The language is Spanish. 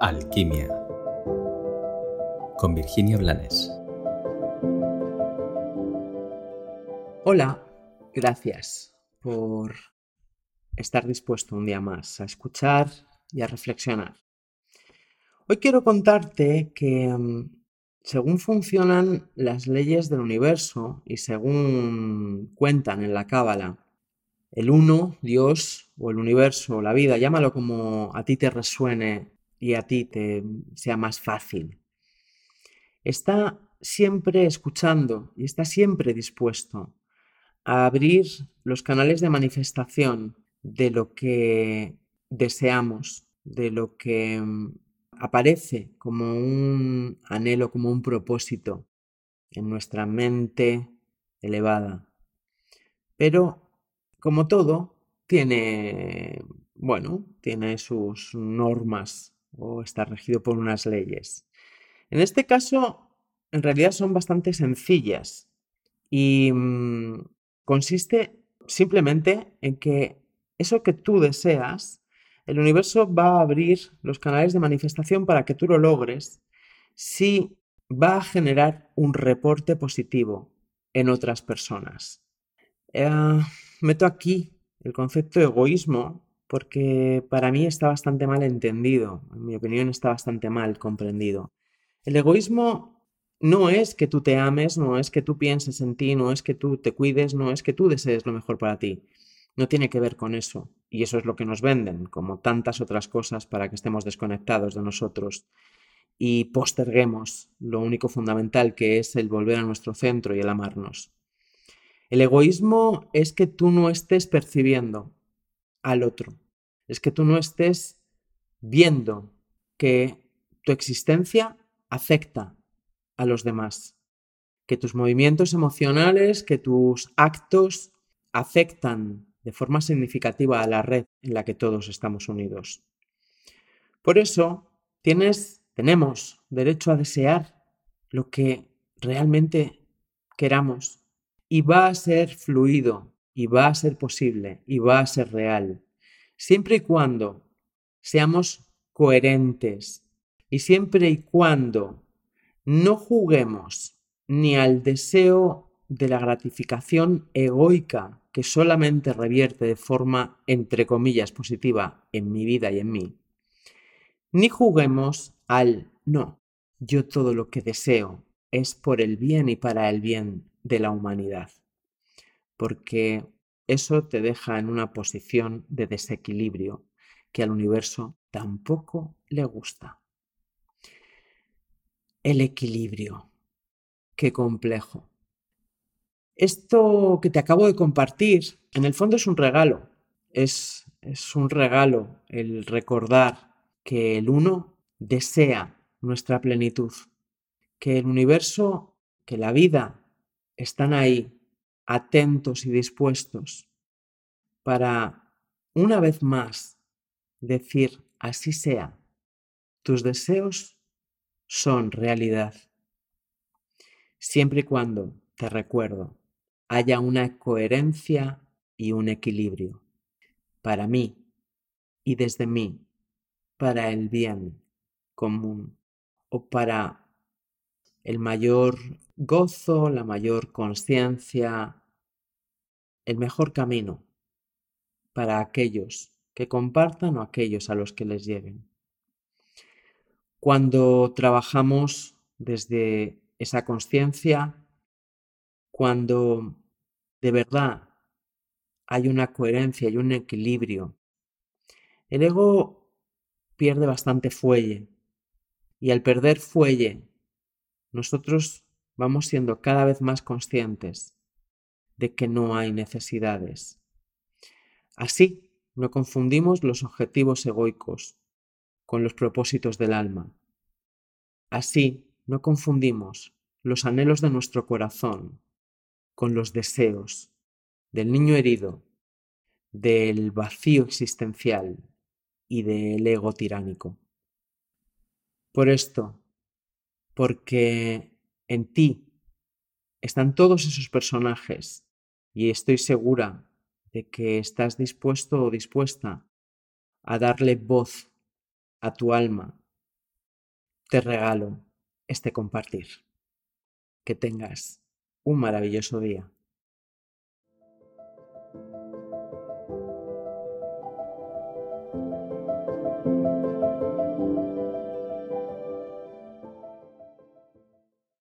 Alquimia con Virginia Blanes. Hola, gracias por estar dispuesto un día más a escuchar y a reflexionar. Hoy quiero contarte que mm, según funcionan las leyes del universo y según cuentan en la Cábala, el uno, Dios o el universo o la vida, llámalo como a ti te resuene y a ti te sea más fácil. Está siempre escuchando y está siempre dispuesto a abrir los canales de manifestación de lo que deseamos, de lo que mm, aparece como un anhelo, como un propósito en nuestra mente elevada. Pero, como todo, tiene, bueno, tiene sus normas o está regido por unas leyes. En este caso, en realidad son bastante sencillas y mm, consiste simplemente en que eso que tú deseas, el universo va a abrir los canales de manifestación para que tú lo logres si va a generar un reporte positivo en otras personas. Eh, meto aquí el concepto de egoísmo porque para mí está bastante mal entendido, en mi opinión está bastante mal comprendido. El egoísmo no es que tú te ames, no es que tú pienses en ti, no es que tú te cuides, no es que tú desees lo mejor para ti. No tiene que ver con eso. Y eso es lo que nos venden, como tantas otras cosas para que estemos desconectados de nosotros y posterguemos lo único fundamental que es el volver a nuestro centro y el amarnos. El egoísmo es que tú no estés percibiendo al otro. Es que tú no estés viendo que tu existencia afecta a los demás, que tus movimientos emocionales, que tus actos afectan de forma significativa a la red en la que todos estamos unidos. Por eso tienes, tenemos derecho a desear lo que realmente queramos y va a ser fluido y va a ser posible y va a ser real, siempre y cuando seamos coherentes y siempre y cuando no juguemos ni al deseo de la gratificación egoica que solamente revierte de forma, entre comillas, positiva en mi vida y en mí, ni juguemos al no, yo todo lo que deseo es por el bien y para el bien de la humanidad porque eso te deja en una posición de desequilibrio que al universo tampoco le gusta. El equilibrio. Qué complejo. Esto que te acabo de compartir, en el fondo es un regalo. Es, es un regalo el recordar que el uno desea nuestra plenitud, que el universo, que la vida están ahí atentos y dispuestos para, una vez más, decir, así sea, tus deseos son realidad. Siempre y cuando, te recuerdo, haya una coherencia y un equilibrio para mí y desde mí, para el bien común o para el mayor gozo, la mayor conciencia, el mejor camino para aquellos que compartan o aquellos a los que les lleguen. Cuando trabajamos desde esa conciencia, cuando de verdad hay una coherencia y un equilibrio, el ego pierde bastante fuelle y al perder fuelle, nosotros vamos siendo cada vez más conscientes de que no hay necesidades. Así, no confundimos los objetivos egoicos con los propósitos del alma. Así, no confundimos los anhelos de nuestro corazón con los deseos del niño herido, del vacío existencial y del ego tiránico. Por esto, porque en ti están todos esos personajes y estoy segura de que estás dispuesto o dispuesta a darle voz a tu alma te regalo este compartir. Que tengas un maravilloso día.